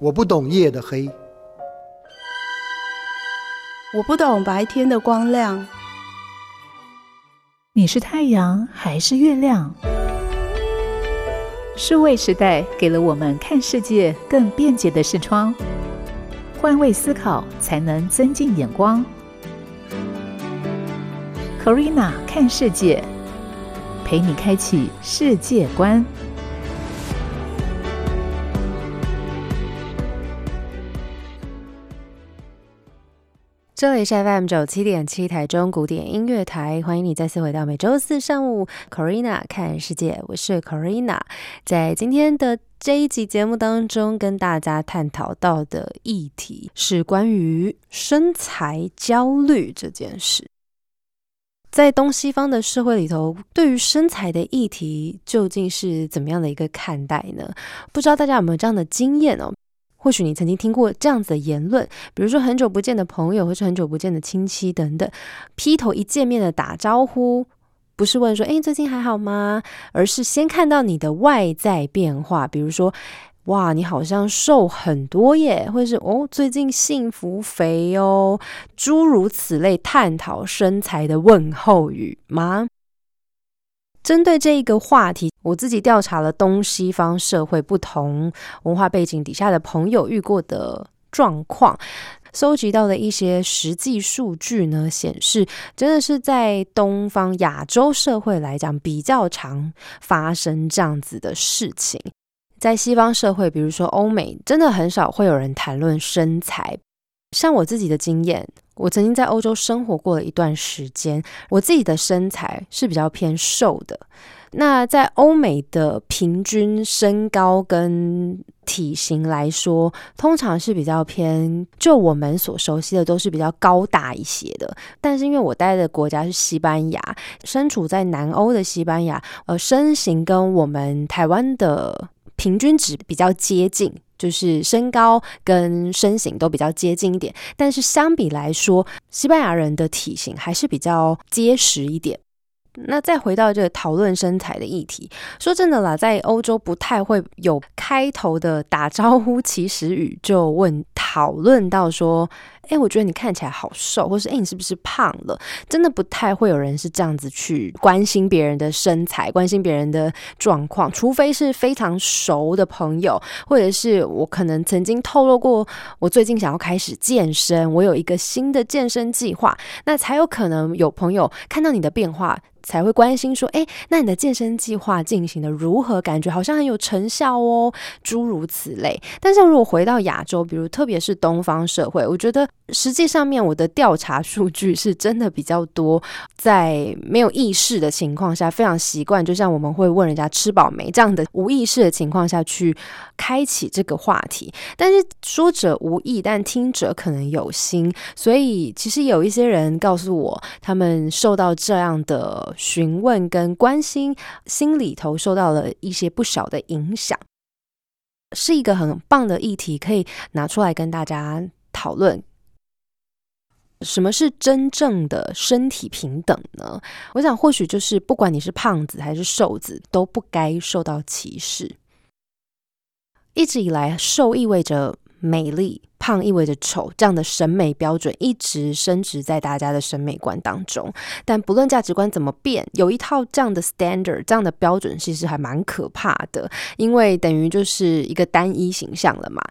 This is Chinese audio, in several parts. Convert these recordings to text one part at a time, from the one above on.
我不懂夜的黑，我不懂白天的光亮。你是太阳还是月亮？数位时代给了我们看世界更便捷的视窗，换位思考才能增进眼光。Corina 看世界，陪你开启世界观。这里是 FM 九七点七台中古典音乐台，欢迎你再次回到每周四上午 Corina 看世界，我是 Corina。在今天的这一集节目当中，跟大家探讨到的议题是关于身材焦虑这件事。在东西方的社会里头，对于身材的议题究竟是怎么样的一个看待呢？不知道大家有没有这样的经验哦？或许你曾经听过这样子的言论，比如说很久不见的朋友，或是很久不见的亲戚等等，劈头一见面的打招呼，不是问说“哎，最近还好吗”，而是先看到你的外在变化，比如说“哇，你好像瘦很多耶”，或是“哦，最近幸福肥哦”，诸如此类探讨身材的问候语吗？针对这一个话题，我自己调查了东西方社会不同文化背景底下的朋友遇过的状况，搜集到的一些实际数据呢，显示真的是在东方亚洲社会来讲比较常发生这样子的事情。在西方社会，比如说欧美，真的很少会有人谈论身材。像我自己的经验。我曾经在欧洲生活过了一段时间，我自己的身材是比较偏瘦的。那在欧美的平均身高跟体型来说，通常是比较偏，就我们所熟悉的都是比较高大一些的。但是因为我待的国家是西班牙，身处在南欧的西班牙，呃，身形跟我们台湾的平均值比较接近。就是身高跟身形都比较接近一点，但是相比来说，西班牙人的体型还是比较结实一点。那再回到这个讨论身材的议题，说真的啦，在欧洲不太会有开头的打招呼起始语就问讨论到说，哎，我觉得你看起来好瘦，或是哎，你是不是胖了？真的不太会有人是这样子去关心别人的身材，关心别人的状况，除非是非常熟的朋友，或者是我可能曾经透露过我最近想要开始健身，我有一个新的健身计划，那才有可能有朋友看到你的变化。才会关心说，哎，那你的健身计划进行的如何？感觉好像很有成效哦，诸如此类。但是如果回到亚洲，比如特别是东方社会，我觉得实际上面我的调查数据是真的比较多，在没有意识的情况下，非常习惯，就像我们会问人家吃饱没这样的无意识的情况下去开启这个话题。但是说者无意，但听者可能有心，所以其实有一些人告诉我，他们受到这样的。询问跟关心，心里头受到了一些不小的影响，是一个很棒的议题，可以拿出来跟大家讨论。什么是真正的身体平等呢？我想，或许就是不管你是胖子还是瘦子，都不该受到歧视。一直以来，瘦意味着美丽。胖意味着丑，这样的审美标准一直升值在大家的审美观当中。但不论价值观怎么变，有一套这样的 standard，这样的标准，其实还蛮可怕的，因为等于就是一个单一形象了嘛。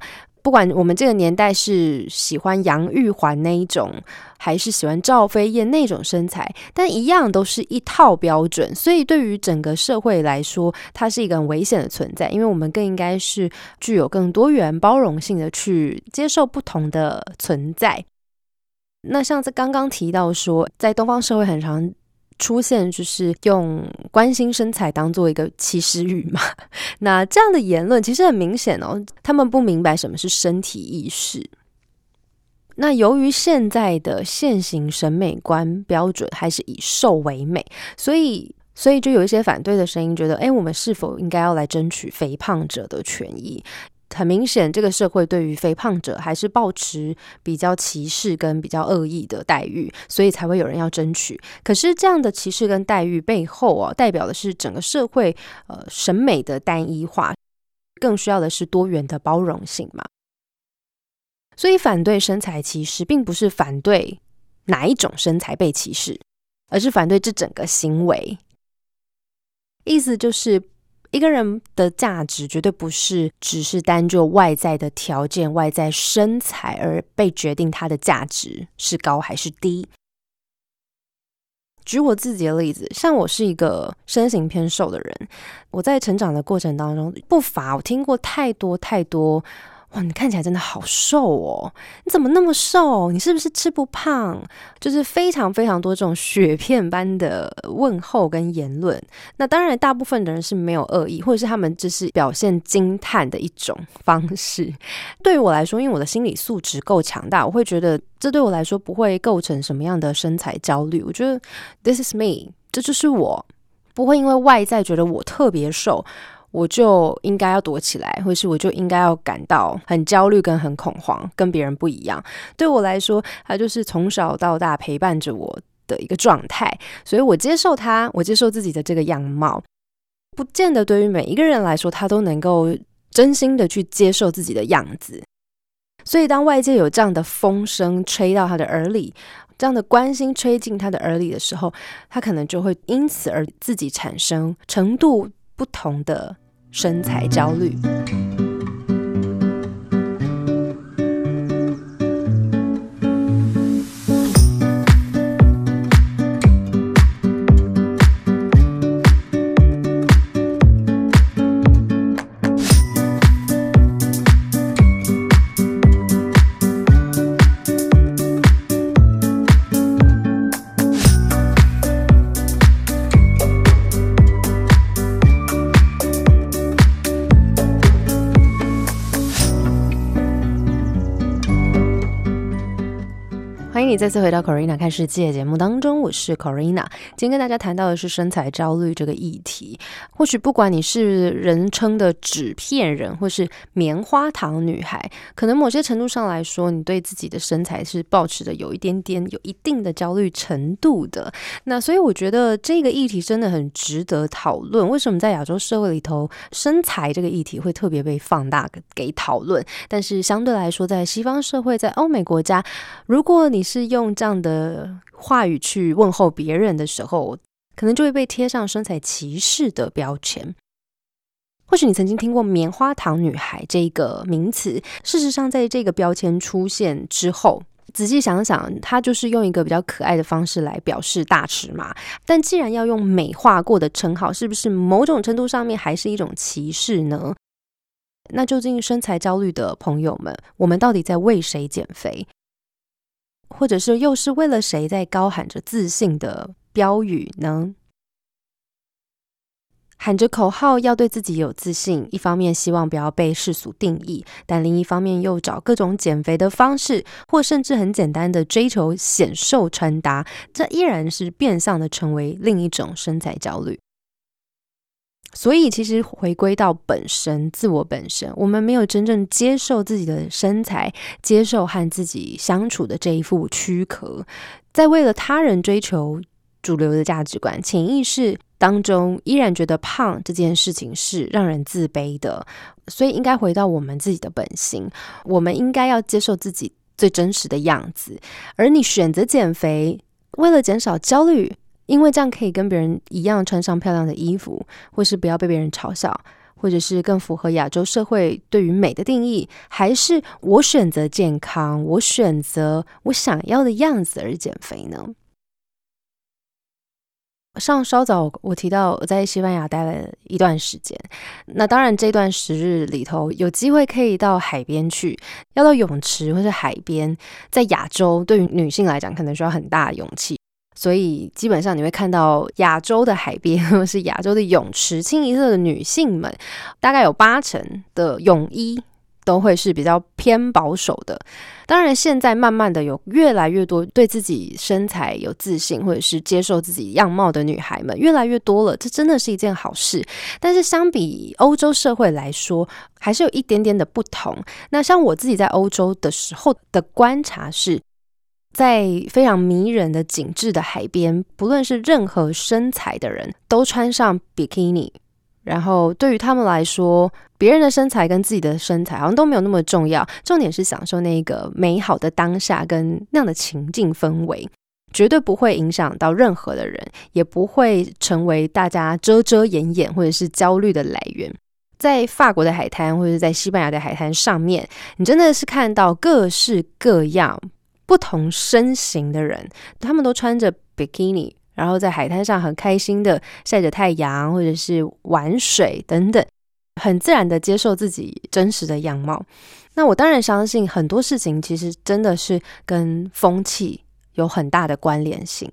不管我们这个年代是喜欢杨玉环那一种，还是喜欢赵飞燕那种身材，但一样都是一套标准。所以对于整个社会来说，它是一个很危险的存在。因为我们更应该是具有更多元包容性的去接受不同的存在。那像在刚刚提到说，在东方社会很常。出现就是用关心身材当做一个歧视语嘛？那这样的言论其实很明显哦，他们不明白什么是身体意识。那由于现在的现行审美观标准还是以瘦为美，所以所以就有一些反对的声音，觉得哎，我们是否应该要来争取肥胖者的权益？很明显，这个社会对于肥胖者还是保持比较歧视跟比较恶意的待遇，所以才会有人要争取。可是这样的歧视跟待遇背后啊，代表的是整个社会呃审美的单一化，更需要的是多元的包容性嘛。所以反对身材歧视，并不是反对哪一种身材被歧视，而是反对这整个行为。意思就是，一个人的价值绝对不是只是单就外在的条件、外在身材而被决定他的价值是高还是低。举我自己的例子，像我是一个身形偏瘦的人，我在成长的过程当中不乏我听过太多太多。哇，你看起来真的好瘦哦！你怎么那么瘦？你是不是吃不胖？就是非常非常多这种雪片般的问候跟言论。那当然，大部分的人是没有恶意，或者是他们只是表现惊叹的一种方式。对于我来说，因为我的心理素质够强大，我会觉得这对我来说不会构成什么样的身材焦虑。我觉得 this is me，这就是我，不会因为外在觉得我特别瘦。我就应该要躲起来，或是我就应该要感到很焦虑跟很恐慌，跟别人不一样。对我来说，它就是从小到大陪伴着我的一个状态，所以我接受它，我接受自己的这个样貌。不见得对于每一个人来说，他都能够真心的去接受自己的样子。所以，当外界有这样的风声吹到他的耳里，这样的关心吹进他的耳里的时候，他可能就会因此而自己产生程度。不同的身材焦虑。你再次回到 Corina 看世界节目当中，我是 Corina。今天跟大家谈到的是身材焦虑这个议题。或许不管你是人称的纸片人，或是棉花糖女孩，可能某些程度上来说，你对自己的身材是保持的有一点点、有一定的焦虑程度的。那所以我觉得这个议题真的很值得讨论。为什么在亚洲社会里头，身材这个议题会特别被放大给讨论？但是相对来说，在西方社会，在欧美国家，如果你是是用这样的话语去问候别人的时候，可能就会被贴上身材歧视的标签。或许你曾经听过“棉花糖女孩”这个名词，事实上，在这个标签出现之后，仔细想想，它就是用一个比较可爱的方式来表示大尺码。但既然要用美化过的称号，是不是某种程度上面还是一种歧视呢？那究竟身材焦虑的朋友们，我们到底在为谁减肥？或者是又是为了谁在高喊着自信的标语呢？喊着口号要对自己有自信，一方面希望不要被世俗定义，但另一方面又找各种减肥的方式，或甚至很简单的追求显瘦穿搭，这依然是变相的成为另一种身材焦虑。所以，其实回归到本身，自我本身，我们没有真正接受自己的身材，接受和自己相处的这一副躯壳，在为了他人追求主流的价值观，潜意识当中依然觉得胖这件事情是让人自卑的。所以，应该回到我们自己的本心，我们应该要接受自己最真实的样子。而你选择减肥，为了减少焦虑。因为这样可以跟别人一样穿上漂亮的衣服，或是不要被别人嘲笑，或者是更符合亚洲社会对于美的定义，还是我选择健康，我选择我想要的样子而减肥呢？上稍早我提到我在西班牙待了一段时间，那当然这段时日里头有机会可以到海边去，要到泳池或是海边，在亚洲对于女性来讲可能需要很大的勇气。所以基本上你会看到亚洲的海边或 是亚洲的泳池，清一色的女性们，大概有八成的泳衣都会是比较偏保守的。当然，现在慢慢的有越来越多对自己身材有自信或者是接受自己样貌的女孩们越来越多了，这真的是一件好事。但是相比欧洲社会来说，还是有一点点的不同。那像我自己在欧洲的时候的观察是。在非常迷人的景致的海边，不论是任何身材的人都穿上比基尼，然后对于他们来说，别人的身材跟自己的身材好像都没有那么重要，重点是享受那个美好的当下跟那样的情境氛围，绝对不会影响到任何的人，也不会成为大家遮遮掩掩或者是焦虑的来源。在法国的海滩或者在西班牙的海滩上面，你真的是看到各式各样不同身形的人，他们都穿着比基尼，然后在海滩上很开心的晒着太阳，或者是玩水等等，很自然的接受自己真实的样貌。那我当然相信很多事情其实真的是跟风气有很大的关联性，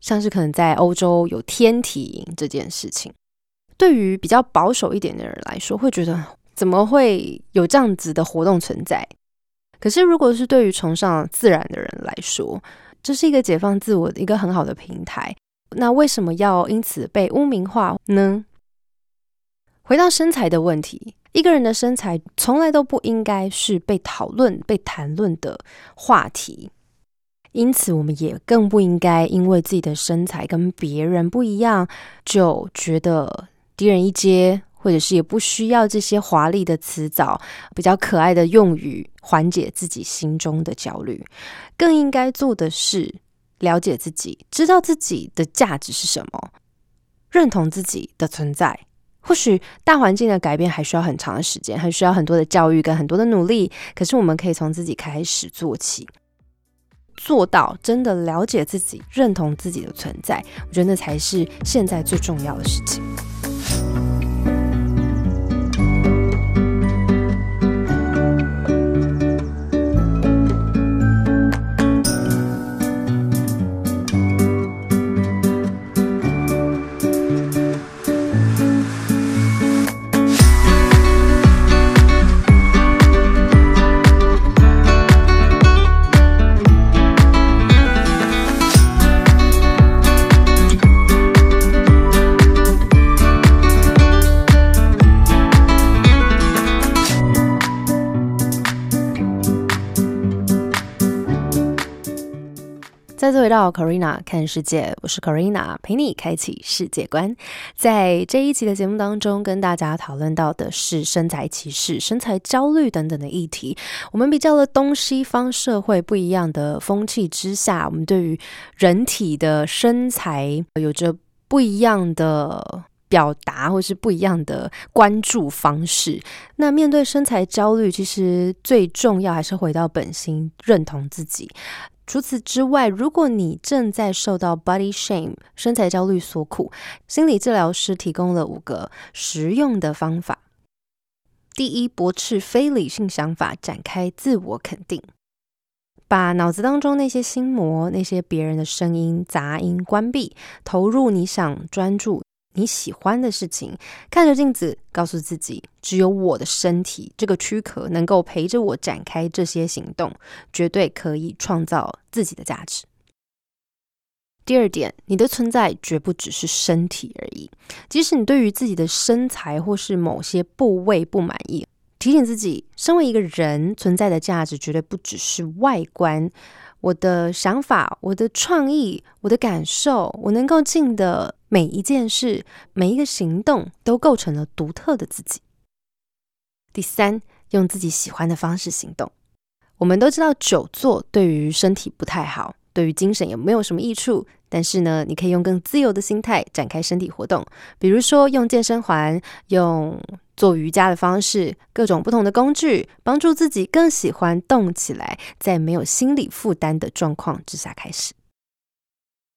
像是可能在欧洲有天体营这件事情。对于比较保守一点的人来说，会觉得怎么会有这样子的活动存在？可是，如果是对于崇尚自然的人来说，这是一个解放自我的一个很好的平台。那为什么要因此被污名化呢？回到身材的问题，一个人的身材从来都不应该是被讨论、被谈论的话题，因此我们也更不应该因为自己的身材跟别人不一样，就觉得。低人一阶，或者是也不需要这些华丽的词藻、比较可爱的用语缓解自己心中的焦虑。更应该做的是了解自己，知道自己的价值是什么，认同自己的存在。或许大环境的改变还需要很长的时间，还需要很多的教育跟很多的努力。可是我们可以从自己开始做起，做到真的了解自己、认同自己的存在。我觉得那才是现在最重要的事情。回到 Corina 看世界，我是 Corina，陪你开启世界观。在这一集的节目当中，跟大家讨论到的是身材歧视、身材焦虑等等的议题。我们比较了东西方社会不一样的风气之下，我们对于人体的身材有着不一样的表达，或是不一样的关注方式。那面对身材焦虑，其实最重要还是回到本心，认同自己。除此之外，如果你正在受到 body shame 身材焦虑所苦，心理治疗师提供了五个实用的方法。第一，驳斥非理性想法，展开自我肯定，把脑子当中那些心魔、那些别人的声音、杂音关闭，投入你想专注。你喜欢的事情，看着镜子，告诉自己，只有我的身体这个躯壳能够陪着我展开这些行动，绝对可以创造自己的价值。第二点，你的存在绝不只是身体而已，即使你对于自己的身材或是某些部位不满意，提醒自己，身为一个人存在的价值绝对不只是外观。我的想法、我的创意、我的感受，我能够尽的每一件事、每一个行动，都构成了独特的自己。第三，用自己喜欢的方式行动。我们都知道久坐对于身体不太好，对于精神也没有什么益处。但是呢，你可以用更自由的心态展开身体活动，比如说用健身环，用。做瑜伽的方式，各种不同的工具，帮助自己更喜欢动起来，在没有心理负担的状况之下开始。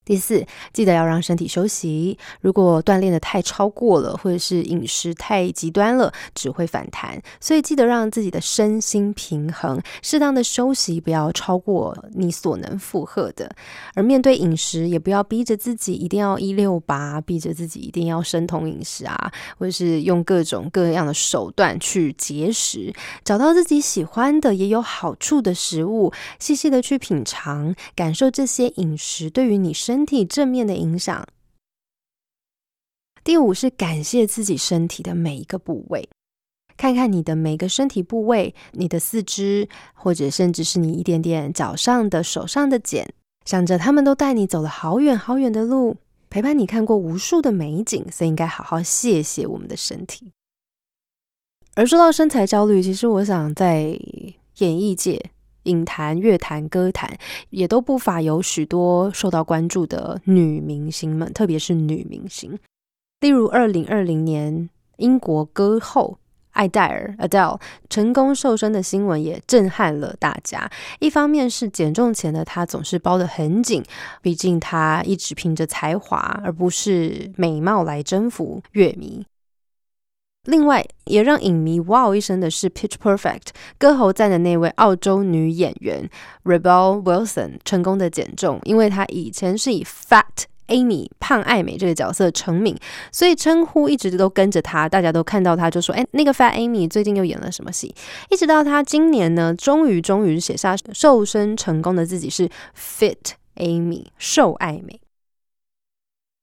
第四，记得要让身体休息。如果锻炼的太超过了，或者是饮食太极端了，只会反弹。所以记得让自己的身心平衡，适当的休息，不要超过你所能负荷的。而面对饮食，也不要逼着自己一定要一六八，逼着自己一定要生酮饮食啊，或者是用各种各样的手段去节食。找到自己喜欢的也有好处的食物，细细的去品尝，感受这些饮食对于你身。身体正面的影响。第五是感谢自己身体的每一个部位，看看你的每个身体部位，你的四肢，或者甚至是你一点点脚上的、手上的茧，想着他们都带你走了好远好远的路，陪伴你看过无数的美景，所以应该好好谢谢我们的身体。而说到身材焦虑，其实我想在演艺界、影坛、乐坛、歌坛，也都不乏有许多受到关注的女明星们，特别是女明星。例如，二零二零年英国歌后艾黛尔 （Adele） 成功瘦身的新闻也震撼了大家。一方面是减重前的她总是包得很紧，毕竟她一直凭着才华而不是美貌来征服乐迷。另外，也让影迷哇一声的是，《Pitch Perfect》歌喉赞的那位澳洲女演员 Rebel Wilson 成功的减重，因为她以前是以 Fat Amy 胖爱美这个角色成名，所以称呼一直都跟着她，大家都看到她就说：“哎，那个 Fat Amy 最近又演了什么戏？”一直到她今年呢，终于终于写下瘦身成功的自己是 Fit Amy 瘦爱美。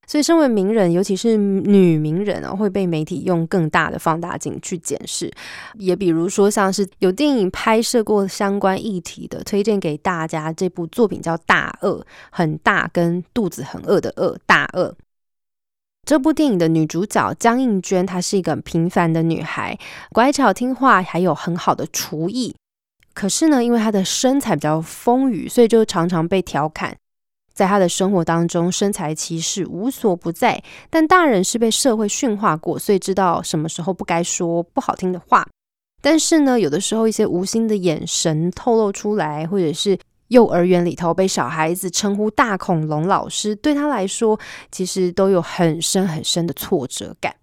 所以，身为名人，尤其是女名人啊，会被媒体用更大的放大镜去检视。也比如说，像是有电影拍摄过相关议题的，推荐给大家这部作品叫《大饿》，很大跟肚子很饿的饿，大饿。这部电影的女主角江映娟，她是一个平凡的女孩，乖巧听话，还有很好的厨艺。可是呢，因为她的身材比较丰腴，所以就常常被调侃。在他的生活当中，身材歧视无所不在。但大人是被社会驯化过，所以知道什么时候不该说不好听的话。但是呢，有的时候一些无心的眼神透露出来，或者是幼儿园里头被小孩子称呼“大恐龙老师”，对他来说，其实都有很深很深的挫折感。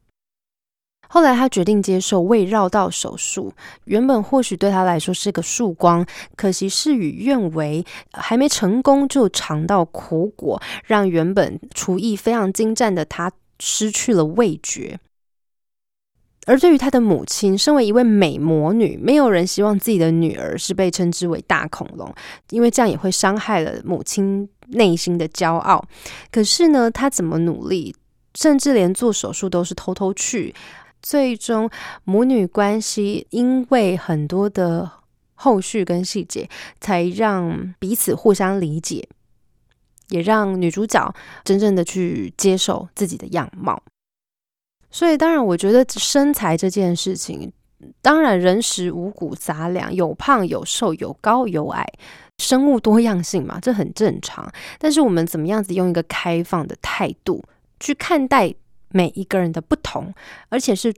后来，他决定接受胃绕道手术。原本或许对他来说是个曙光，可惜事与愿违，还没成功就尝到苦果，让原本厨艺非常精湛的他失去了味觉。而对于他的母亲，身为一位美魔女，没有人希望自己的女儿是被称之为大恐龙，因为这样也会伤害了母亲内心的骄傲。可是呢，他怎么努力，甚至连做手术都是偷偷去。最终，母女关系因为很多的后续跟细节，才让彼此互相理解，也让女主角真正的去接受自己的样貌。所以，当然，我觉得身材这件事情，当然人食五谷杂粮，有胖有瘦，有高有矮，生物多样性嘛，这很正常。但是，我们怎么样子用一个开放的态度去看待？每一个人的不同，而且是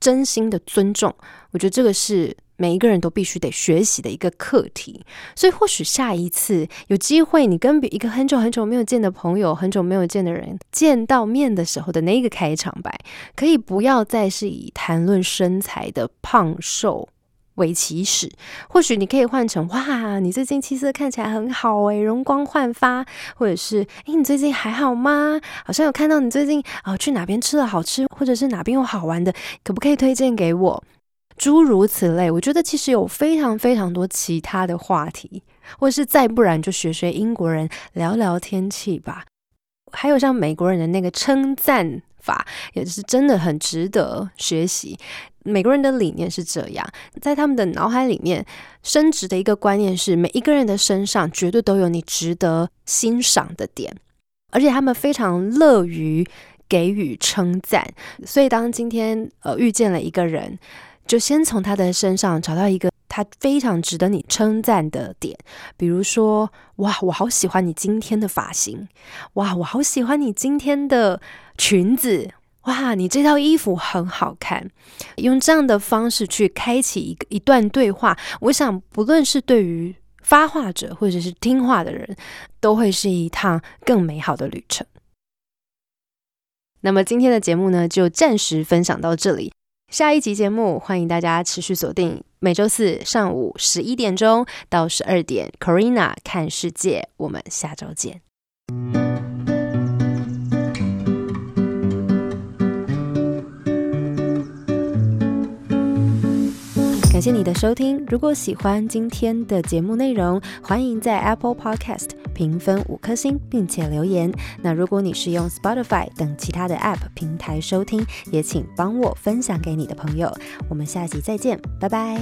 真心的尊重，我觉得这个是每一个人都必须得学习的一个课题。所以，或许下一次有机会，你跟一个很久很久没有见的朋友、很久没有见的人见到面的时候的那个开场白，可以不要再是以谈论身材的胖瘦。为起始，或许你可以换成哇，你最近气色看起来很好诶，容光焕发，或者是诶，你最近还好吗？好像有看到你最近啊去哪边吃了好吃，或者是哪边有好玩的，可不可以推荐给我？诸如此类，我觉得其实有非常非常多其他的话题，或者是再不然就学学英国人聊聊天气吧。还有像美国人的那个称赞法，也是真的很值得学习。美国人的理念是这样，在他们的脑海里面，升值的一个观念是，每一个人的身上绝对都有你值得欣赏的点，而且他们非常乐于给予称赞。所以，当今天呃遇见了一个人，就先从他的身上找到一个他非常值得你称赞的点，比如说，哇，我好喜欢你今天的发型，哇，我好喜欢你今天的裙子。哇，你这套衣服很好看。用这样的方式去开启一个一段对话，我想不论是对于发话者或者是听话的人，都会是一趟更美好的旅程。那么今天的节目呢，就暂时分享到这里。下一集节目，欢迎大家持续锁定每周四上午十一点钟到十二点，Corina 看世界。我们下周见。谢你的收听。如果喜欢今天的节目内容，欢迎在 Apple Podcast 评分五颗星，并且留言。那如果你是用 Spotify 等其他的 App 平台收听，也请帮我分享给你的朋友。我们下集再见，拜拜。